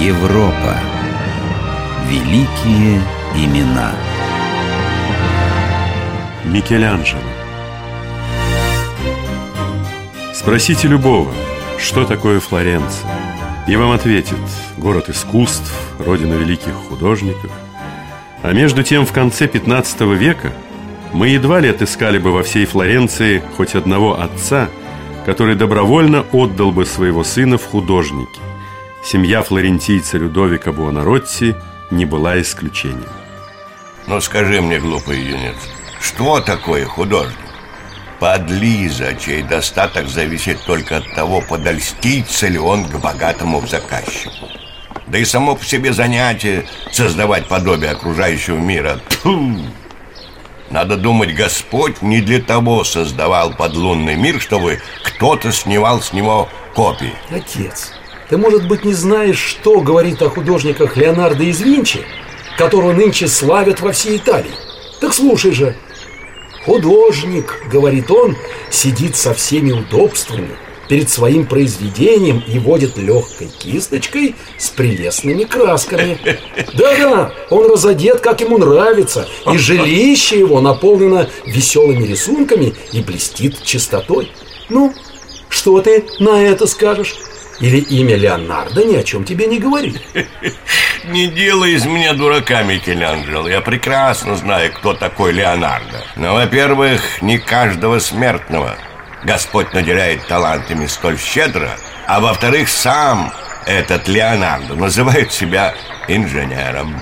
Европа. Великие имена. Микеланджело. Спросите любого, что такое Флоренция, и вам ответит город искусств, родина великих художников. А между тем в конце 15 века мы едва ли отыскали бы во всей Флоренции хоть одного отца, который добровольно отдал бы своего сына в художники. Семья флорентийца Людовика Буонаротти не была исключением. Ну скажи мне, глупый юнец, что такое художник? Подлиза, чей достаток зависит только от того, подольстится ли он к богатому заказчику. Да и само по себе занятие создавать подобие окружающего мира. Тьфу! Надо думать, Господь не для того создавал подлунный мир, чтобы кто-то снимал с него копии. Отец, ты, может быть, не знаешь, что говорит о художниках Леонардо из Винчи, которого нынче славят во всей Италии? Так слушай же. Художник, говорит он, сидит со всеми удобствами перед своим произведением и водит легкой кисточкой с прелестными красками. Да-да, он разодет, как ему нравится, и жилище его наполнено веселыми рисунками и блестит чистотой. Ну, что ты на это скажешь? Или имя Леонардо ни о чем тебе не говорит? Не делай из меня дурака, Микеланджело. Я прекрасно знаю, кто такой Леонардо. Но, во-первых, не каждого смертного Господь наделяет талантами столь щедро, а во-вторых, сам этот Леонардо называет себя инженером,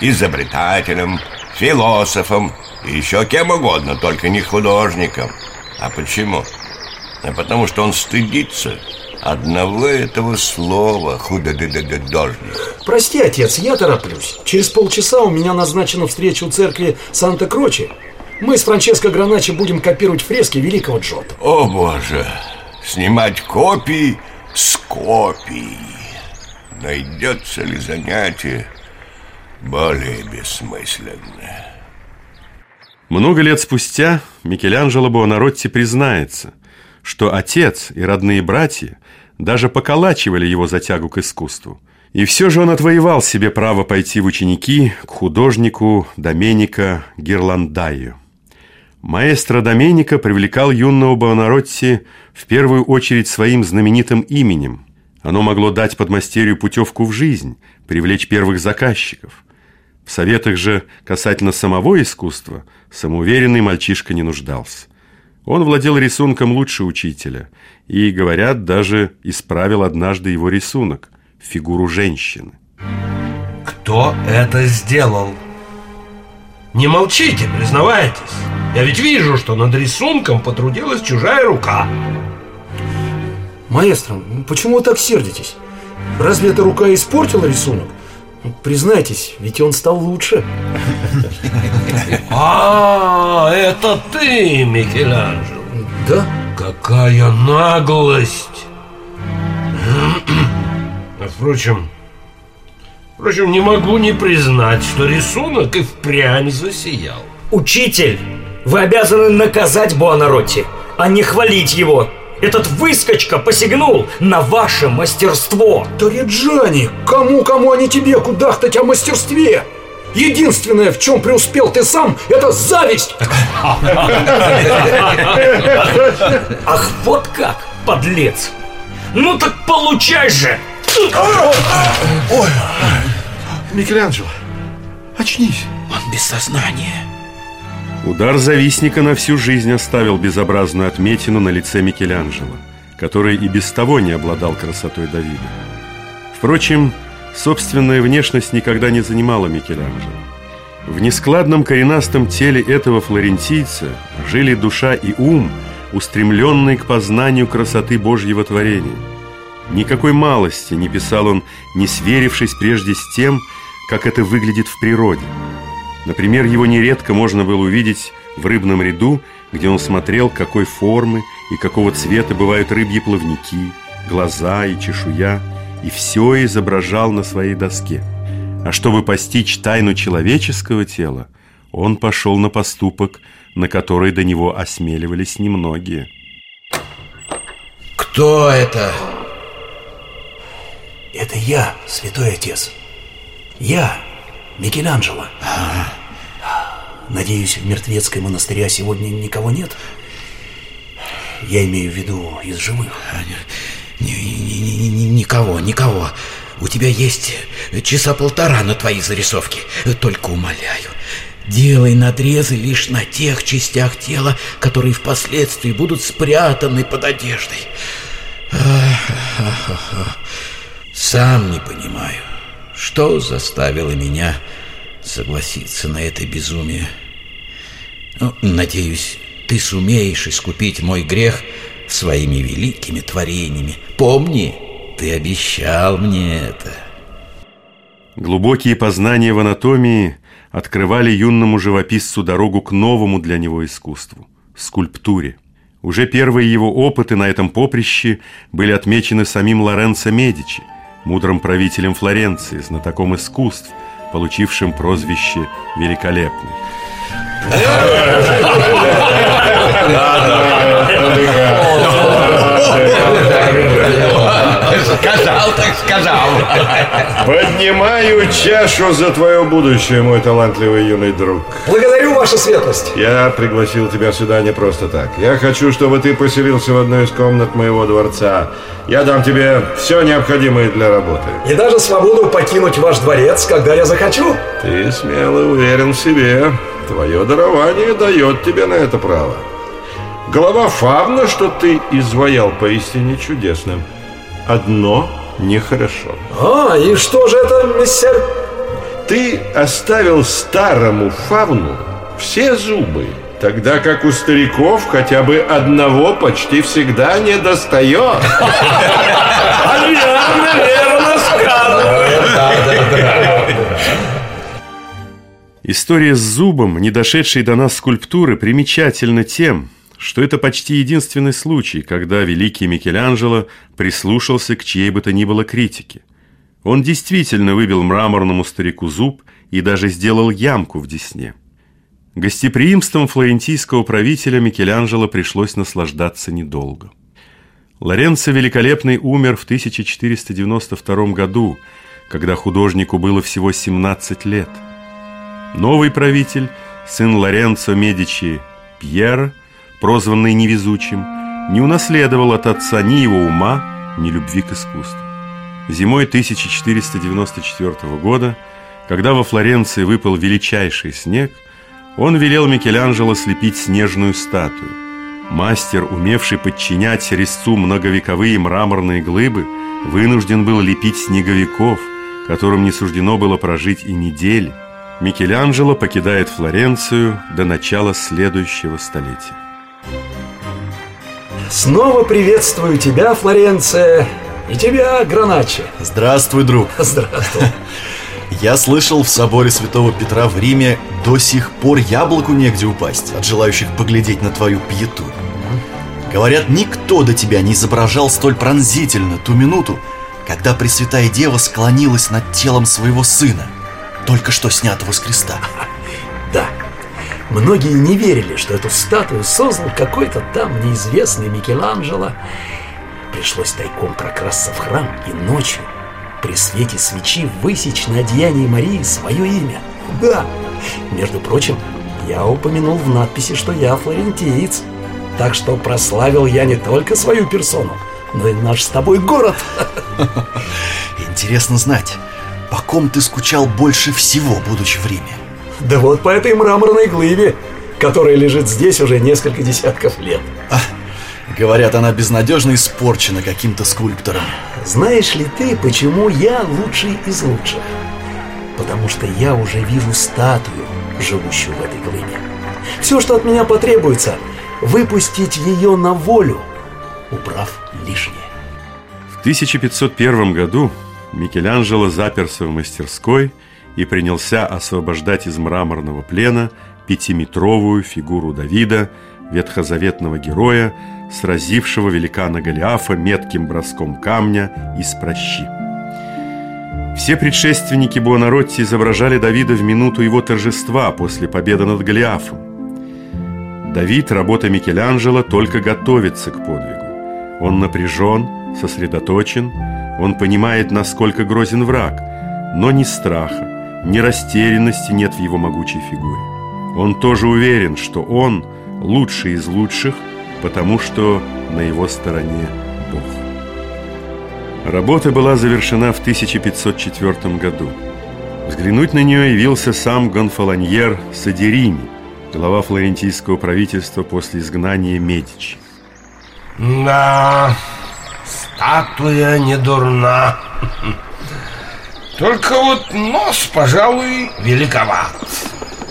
изобретателем, философом и еще кем угодно, только не художником. А почему? А потому что он стыдится одного этого слова худодожник. Прости, отец, я тороплюсь. Через полчаса у меня назначена встреча у церкви Санта-Кроче. Мы с Франческо Граначи будем копировать фрески великого Джота. О, боже! Снимать копии с копий. Найдется ли занятие более бессмысленное? Много лет спустя Микеланджело Буонаротти признается, что отец и родные братья даже поколачивали его за тягу к искусству. И все же он отвоевал себе право пойти в ученики к художнику Доменико Гирландаю. Маэстро Доменика привлекал юного Бонаротти в первую очередь своим знаменитым именем. Оно могло дать подмастерью путевку в жизнь, привлечь первых заказчиков. В советах же касательно самого искусства самоуверенный мальчишка не нуждался. Он владел рисунком лучше учителя и, говорят, даже исправил однажды его рисунок – фигуру женщины. Кто это сделал? Не молчите, признавайтесь. Я ведь вижу, что над рисунком потрудилась чужая рука. Маэстро, почему вы так сердитесь? Разве эта рука испортила рисунок? Признайтесь, ведь он стал лучше. А, это ты, Микеланджело. Да? Какая наглость! А впрочем, впрочем, не могу не признать, что рисунок и впрямь засиял. Учитель, вы обязаны наказать Буонаротти, а не хвалить его. Этот выскочка посягнул на ваше мастерство. Ториджани, кому-кому, а не тебе кудахтать о мастерстве? Единственное, в чем преуспел ты сам, это зависть! Ах, вот как, подлец! Ну так получай же! Ой, Микеланджело, очнись. Он без сознания. Удар завистника на всю жизнь оставил безобразную отметину на лице Микеланджело, который и без того не обладал красотой Давида. Впрочем, собственная внешность никогда не занимала Микеланджело. В нескладном коренастом теле этого флорентийца жили душа и ум, устремленные к познанию красоты Божьего творения. Никакой малости не писал он, не сверившись прежде с тем, как это выглядит в природе – Например, его нередко можно было увидеть в рыбном ряду, где он смотрел, какой формы и какого цвета бывают рыбьи плавники, глаза и чешуя, и все изображал на своей доске. А чтобы постичь тайну человеческого тела, он пошел на поступок, на который до него осмеливались немногие. Кто это? Это я, святой отец. Я, Микеланджело. Надеюсь, в мертвецкой монастыря сегодня никого нет? Я имею в виду из живых. Ни- ни- ни- ни- Никого, никого. У тебя есть часа полтора на твои зарисовки. Только умоляю, делай надрезы лишь на тех частях тела, которые впоследствии будут спрятаны под одеждой. Сам не понимаю, что заставило меня согласиться на это безумие. Ну, надеюсь, ты сумеешь искупить мой грех своими великими творениями. Помни, ты обещал мне это. Глубокие познания в анатомии открывали юному живописцу дорогу к новому для него искусству – скульптуре. Уже первые его опыты на этом поприще были отмечены самим Лоренцо Медичи, мудрым правителем Флоренции, знатоком искусств, получившим прозвище «Великолепный». Сказал так сказал. Поднимаю чашу за твое будущее, мой талантливый юный друг. Благодарю, ваша светлость. Я пригласил тебя сюда не просто так. Я хочу, чтобы ты поселился в одной из комнат моего дворца. Я дам тебе все необходимое для работы. И даже свободу покинуть ваш дворец, когда я захочу. Ты смело уверен в себе. Твое дарование дает тебе на это право. Голова фавна, что ты изваял, поистине чудесным. Одно нехорошо. А, и что же это, мистер? Ты оставил старому фавну все зубы, тогда как у стариков хотя бы одного почти всегда не достает. Верно, верно сказано. История с зубом, не дошедшей до нас скульптуры, примечательна тем, что это почти единственный случай, когда великий Микеланджело прислушался к чьей бы то ни было критике. Он действительно выбил мраморному старику зуб и даже сделал ямку в десне. Гостеприимством флорентийского правителя Микеланджело пришлось наслаждаться недолго. Лоренцо Великолепный умер в 1492 году, когда художнику было всего 17 лет. Новый правитель, сын Лоренцо Медичи Пьер, прозванный невезучим, не унаследовал от отца ни его ума, ни любви к искусству. Зимой 1494 года, когда во Флоренции выпал величайший снег, он велел Микеланджело слепить снежную статую. Мастер, умевший подчинять резцу многовековые мраморные глыбы, вынужден был лепить снеговиков, которым не суждено было прожить и недели. Микеланджело покидает Флоренцию до начала следующего столетия. Снова приветствую тебя, Флоренция, и тебя, Граначи. Здравствуй, друг. Здравствуй. Я слышал, в соборе Святого Петра в Риме до сих пор яблоку негде упасть от желающих поглядеть на твою пьету. Говорят, никто до тебя не изображал столь пронзительно ту минуту, когда Пресвятая Дева склонилась над телом своего сына, только что снятого с креста. Многие не верили, что эту статую создал какой-то там неизвестный Микеланджело. Пришлось тайком прокрасться в храм и ночью при свете свечи высечь на одеянии Марии свое имя. Да. Между прочим, я упомянул в надписи, что я флорентиец. Так что прославил я не только свою персону, но и наш с тобой город. Интересно знать, по ком ты скучал больше всего, будучи в Риме? Да вот по этой мраморной глыбе, которая лежит здесь уже несколько десятков лет. Говорят, она безнадежно испорчена каким-то скульптором. Знаешь ли ты, почему я лучший из лучших? Потому что я уже вижу статую, живущую в этой глыбе. Все, что от меня потребуется, выпустить ее на волю, убрав лишнее. В 1501 году Микеланджело заперся в мастерской и принялся освобождать из мраморного плена пятиметровую фигуру Давида, ветхозаветного героя, сразившего великана Голиафа метким броском камня из прощи. Все предшественники Буонаротти изображали Давида в минуту его торжества после победы над Голиафом. Давид, работа Микеланджело, только готовится к подвигу. Он напряжен, сосредоточен, Он понимает, насколько грозен враг, но ни страха, ни растерянности нет в его могучей фигуре. Он тоже уверен, что он лучший из лучших, потому что на его стороне Бог. Работа была завершена в 1504 году. Взглянуть на нее явился сам Гонфолоньер Садерини, глава флорентийского правительства после изгнания Медичи. Да, статуя не дурна. Только вот нос, пожалуй, великоват.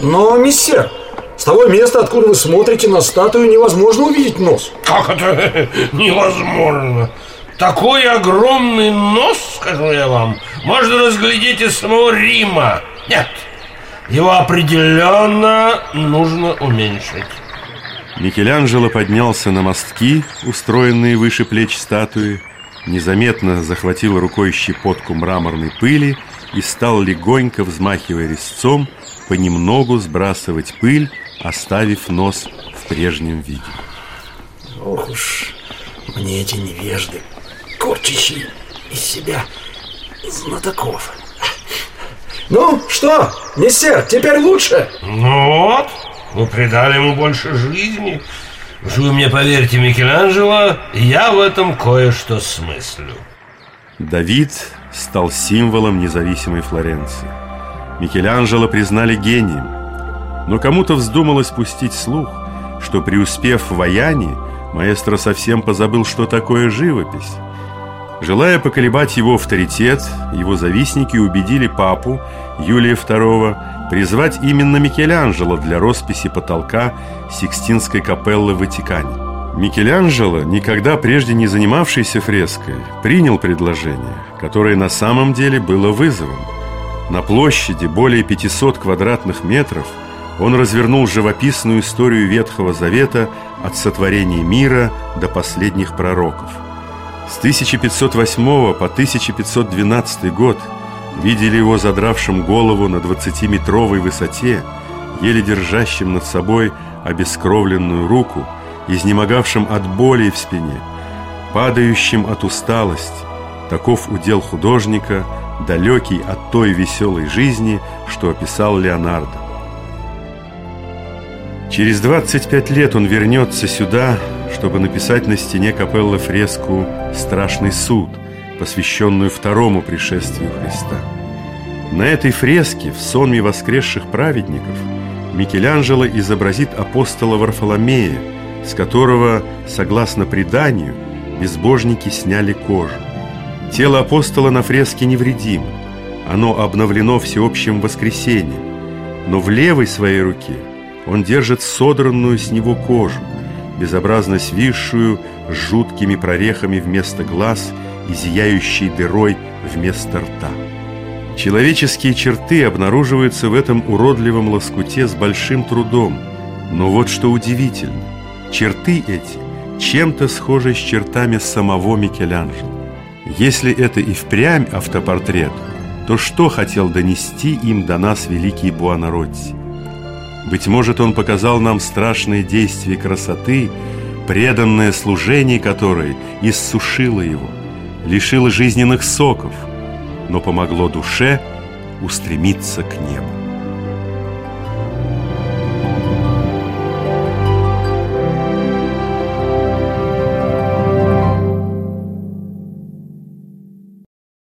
Но, мистер, с того места, откуда вы смотрите на статую, невозможно увидеть нос. Как это невозможно? Такой огромный нос, скажу я вам, можно разглядеть из самого Рима. Нет, его определенно нужно уменьшить. Микеланджело поднялся на мостки, устроенные выше плеч статуи, незаметно захватил рукой щепотку мраморной пыли и стал легонько, взмахивая резцом, понемногу сбрасывать пыль, оставив нос в прежнем виде. Ох уж, мне эти невежды, корчащие из себя знатоков. Ну, что, мистер, теперь лучше? Ну вот, вы придали ему больше жизни. Уж вы мне поверьте, Микеланджело, я в этом кое-что смыслю. Давид стал символом независимой Флоренции. Микеланджело признали гением, но кому-то вздумалось пустить слух, что преуспев в ваянии, маэстро совсем позабыл, что такое живопись. Желая поколебать его авторитет, его завистники убедили папу Юлия II призвать именно Микеланджело для росписи потолка Сикстинской капеллы в Ватикане. Микеланджело, никогда прежде не занимавшийся фреской, принял предложение, которое на самом деле было вызовом. На площади более 500 квадратных метров он развернул живописную историю Ветхого Завета от сотворения мира до последних пророков. С 1508 по 1512 год видели его задравшим голову на 20-метровой высоте, еле держащим над собой обескровленную руку, изнемогавшим от боли в спине, падающим от усталости. Таков удел художника, далекий от той веселой жизни, что описал Леонардо. Через 25 лет он вернется сюда, чтобы написать на стене капеллы фреску «Страшный суд», посвященную второму пришествию Христа. На этой фреске в сонме воскресших праведников Микеланджело изобразит апостола Варфоломея, с которого, согласно преданию, безбожники сняли кожу. Тело апостола на фреске невредимо, оно обновлено всеобщим воскресением, но в левой своей руке он держит содранную с него кожу, безобразно свисшую с жуткими прорехами вместо глаз и зияющей дырой вместо рта. Человеческие черты обнаруживаются в этом уродливом лоскуте с большим трудом. Но вот что удивительно, черты эти чем-то схожи с чертами самого Микеланджело. Если это и впрямь автопортрет, то что хотел донести им до нас великий Буонаротти? Быть может, он показал нам страшные действия красоты, преданное служение которой иссушило его, лишило жизненных соков, но помогло душе устремиться к небу.